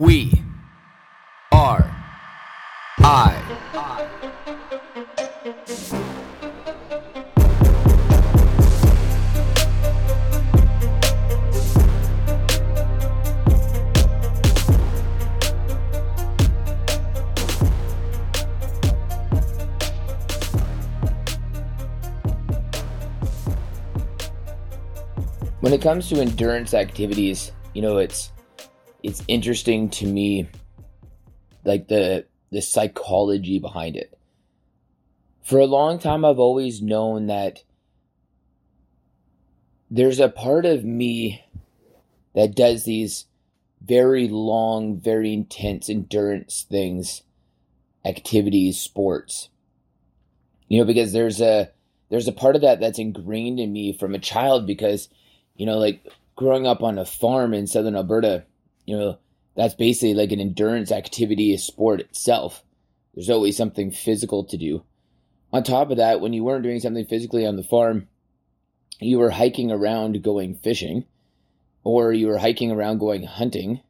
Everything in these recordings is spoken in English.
We are I. When it comes to endurance activities, you know, it's it's interesting to me like the the psychology behind it. For a long time I've always known that there's a part of me that does these very long, very intense endurance things, activities, sports. You know, because there's a there's a part of that that's ingrained in me from a child because you know, like growing up on a farm in southern Alberta, you know, that's basically like an endurance activity, a sport itself. There's always something physical to do. On top of that, when you weren't doing something physically on the farm, you were hiking around going fishing, or you were hiking around going hunting,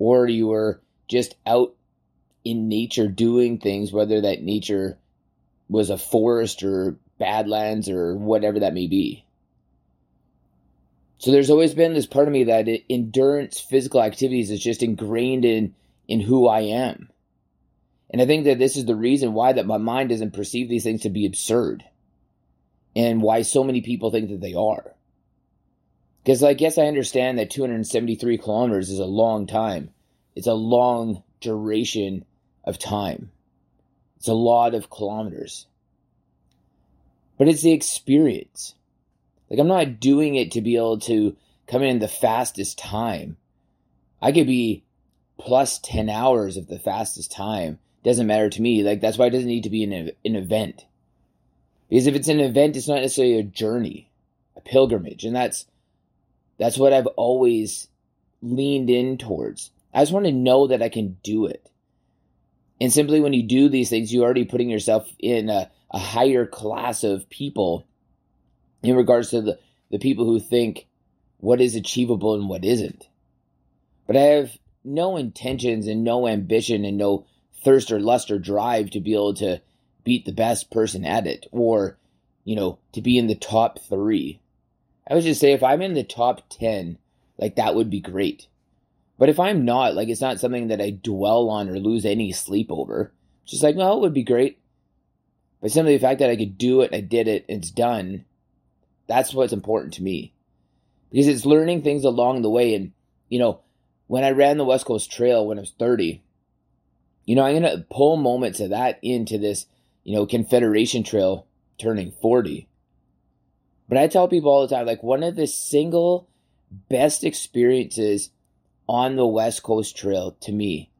or you were just out in nature doing things, whether that nature was a forest or badlands or whatever that may be. So there's always been this part of me that endurance physical activities is just ingrained in in who I am. And I think that this is the reason why that my mind doesn't perceive these things to be absurd. And why so many people think that they are. Because like yes, I understand that 273 kilometers is a long time. It's a long duration of time. It's a lot of kilometers. But it's the experience. Like I'm not doing it to be able to come in the fastest time. I could be plus 10 hours of the fastest time. Doesn't matter to me. Like that's why it doesn't need to be an, an event. Because if it's an event, it's not necessarily a journey, a pilgrimage. And that's that's what I've always leaned in towards. I just want to know that I can do it. And simply when you do these things, you're already putting yourself in a, a higher class of people in regards to the, the people who think what is achievable and what isn't. But I have no intentions and no ambition and no thirst or lust or drive to be able to beat the best person at it or, you know, to be in the top three. I would just say if I'm in the top 10, like that would be great. But if I'm not, like it's not something that I dwell on or lose any sleep over. It's just like, well, it would be great. But simply the fact that I could do it, I did it, it's done, that's what's important to me. Because it's learning things along the way. And, you know, when I ran the West Coast Trail when I was 30, you know, I'm going to pull moments of that into this, you know, Confederation Trail turning 40. But I tell people all the time, like, one of the single best experiences on the West Coast Trail to me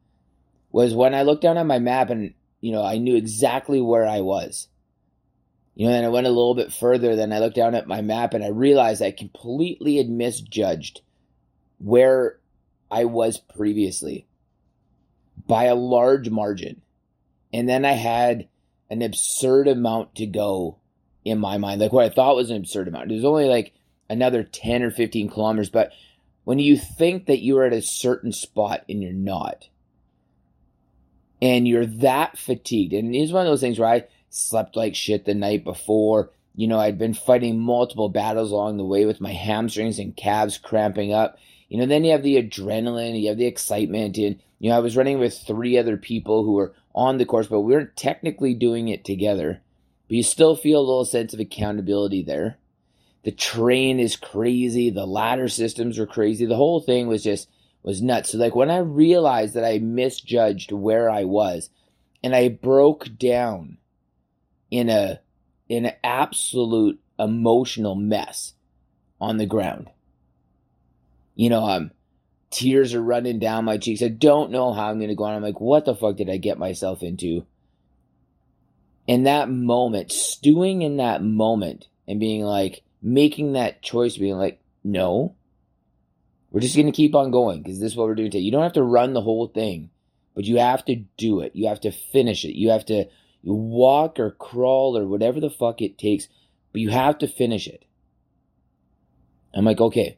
was when I looked down at my map and, you know, I knew exactly where I was. You know, and I went a little bit further. Then I looked down at my map and I realized I completely had misjudged where I was previously by a large margin. And then I had an absurd amount to go in my mind, like what I thought was an absurd amount. It was only like another 10 or 15 kilometers. But when you think that you're at a certain spot and you're not, and you're that fatigued, and it's one of those things where I slept like shit the night before. You know, I'd been fighting multiple battles along the way with my hamstrings and calves cramping up. You know, then you have the adrenaline, you have the excitement, and you know, I was running with three other people who were on the course, but we weren't technically doing it together. But you still feel a little sense of accountability there. The train is crazy, the ladder systems are crazy. The whole thing was just was nuts. So like when I realized that I misjudged where I was and I broke down in a in an absolute emotional mess on the ground. You know, um, tears are running down my cheeks. I don't know how I'm going to go on. I'm like, what the fuck did I get myself into? In that moment, stewing in that moment and being like, making that choice, being like, no, we're just going to keep on going because this is what we're doing today. You don't have to run the whole thing, but you have to do it. You have to finish it. You have to you walk or crawl or whatever the fuck it takes, but you have to finish it. I'm like, okay.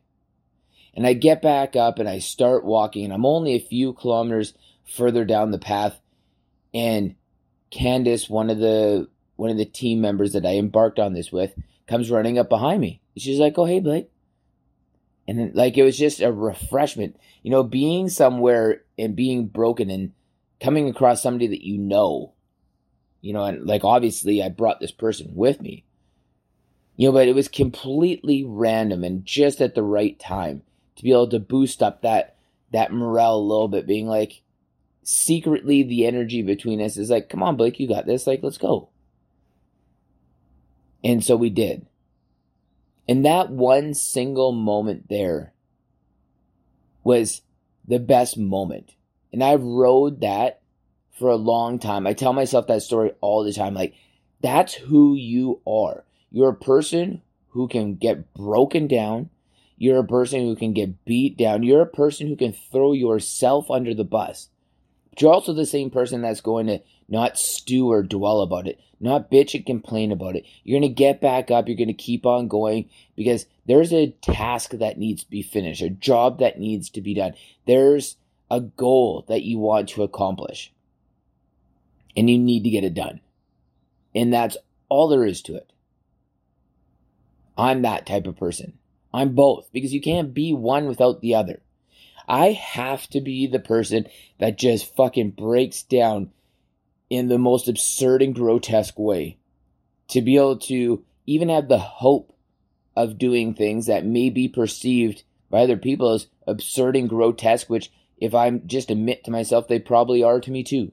And I get back up and I start walking, and I'm only a few kilometers further down the path. And Candace, one of the one of the team members that I embarked on this with, comes running up behind me. She's like, "Oh, hey, Blake." And then, like, it was just a refreshment, you know, being somewhere and being broken and coming across somebody that you know, you know, and like obviously I brought this person with me, you know, but it was completely random and just at the right time to be able to boost up that that morale a little bit, being like, secretly the energy between us is like, come on, Blake, you got this. Like, let's go. And so we did. And that one single moment there was the best moment. And I've rode that for a long time. I tell myself that story all the time. Like, that's who you are. You're a person who can get broken down. You're a person who can get beat down. You're a person who can throw yourself under the bus. But you're also the same person that's going to not stew or dwell about it, not bitch and complain about it. You're going to get back up. You're going to keep on going because there's a task that needs to be finished, a job that needs to be done. There's a goal that you want to accomplish, and you need to get it done. And that's all there is to it. I'm that type of person. I'm both because you can't be one without the other. I have to be the person that just fucking breaks down in the most absurd and grotesque way to be able to even have the hope of doing things that may be perceived by other people as absurd and grotesque, which if I'm just admit to myself, they probably are to me too.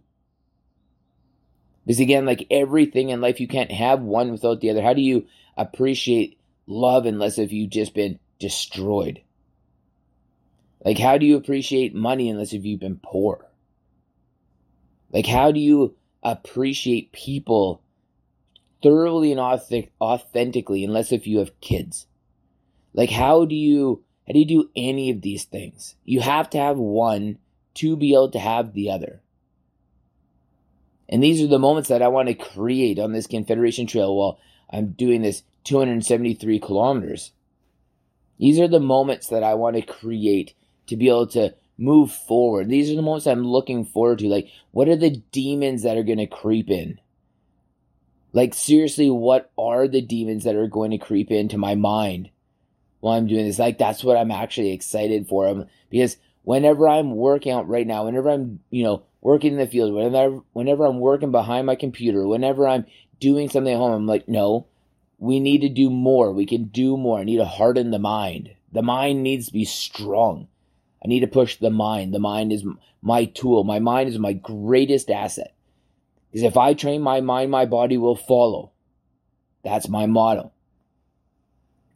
Because again, like everything in life, you can't have one without the other. How do you appreciate love unless if you've just been destroyed? Like, how do you appreciate money unless if you've been poor? Like, how do you appreciate people thoroughly and authentic, authentically unless if you have kids? Like, how do you how do you do any of these things? You have to have one to be able to have the other. And these are the moments that I want to create on this Confederation Trail while I'm doing this 273 kilometers. These are the moments that I want to create to be able to move forward. These are the moments I'm looking forward to. Like, what are the demons that are going to creep in? Like, seriously, what are the demons that are going to creep into my mind while I'm doing this? Like, that's what I'm actually excited for. Um, because whenever I'm working out right now, whenever I'm, you know, working in the field, whenever, whenever I'm working behind my computer, whenever I'm doing something at home, I'm like, no, we need to do more. We can do more. I need to harden the mind. The mind needs to be strong. I need to push the mind. The mind is my tool. My mind is my greatest asset. Because if I train my mind, my body will follow. That's my motto.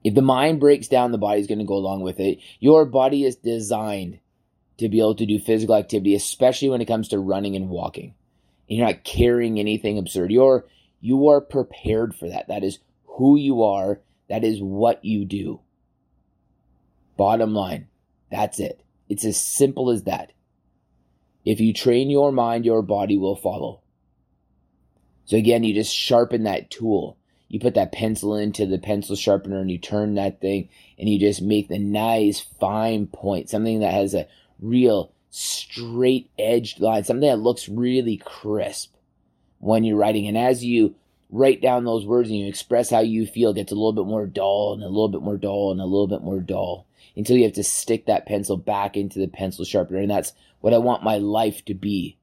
If the mind breaks down, the body's going to go along with it. Your body is designed to be able to do physical activity, especially when it comes to running and walking. And you're not carrying anything absurd. You're you are prepared for that. That is who you are. That is what you do. Bottom line. That's it. It's as simple as that. If you train your mind, your body will follow. So again, you just sharpen that tool. You put that pencil into the pencil sharpener and you turn that thing and you just make the nice fine point, something that has a real straight edged line, something that looks really crisp when you're writing. And as you write down those words and you express how you feel, it gets a little bit more dull and a little bit more dull and a little bit more dull until you have to stick that pencil back into the pencil sharpener. And that's what I want my life to be.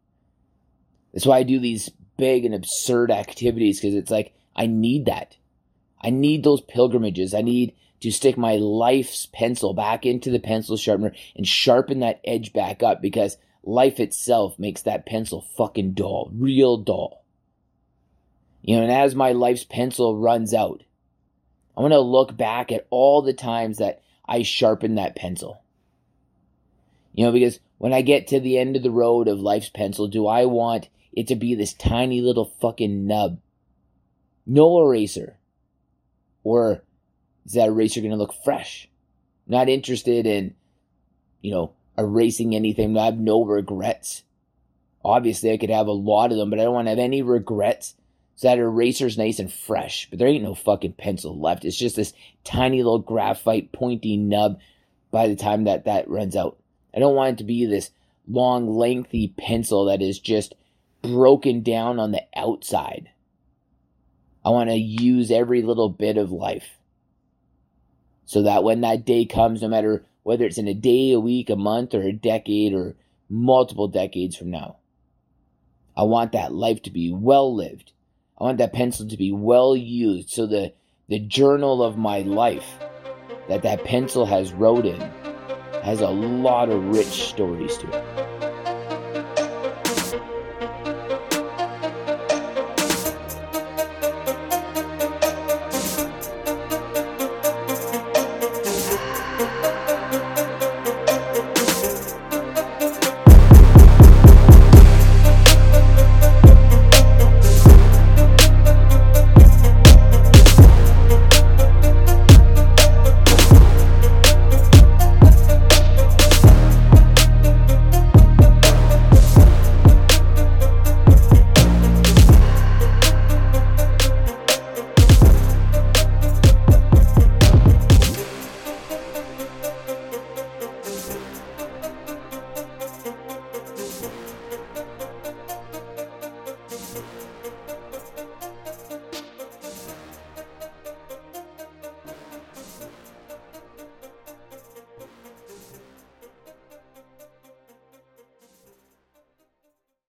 That's why I do these big and absurd activities because it's like, I need that. I need those pilgrimages. I need to stick my life's pencil back into the pencil sharpener and sharpen that edge back up because life itself makes that pencil fucking dull, real dull. You know, and as my life's pencil runs out, I want to look back at all the times that I sharpened that pencil. You know, because when I get to the end of the road of life's pencil, do I want it to be this tiny little fucking nub? No eraser. Or is that eraser going to look fresh? Not interested in, you know, erasing anything. I have no regrets. Obviously, I could have a lot of them, but I don't want to have any regrets. So that eraser's nice and fresh, but there ain't no fucking pencil left. It's just this tiny little graphite pointy nub by the time that that runs out. I don't want it to be this long, lengthy pencil that is just broken down on the outside. I want to use every little bit of life so that when that day comes, no matter whether it's in a day, a week, a month, or a decade, or multiple decades from now, I want that life to be well lived. I want that pencil to be well used so the, the journal of my life that that pencil has wrote in has a lot of rich stories to it.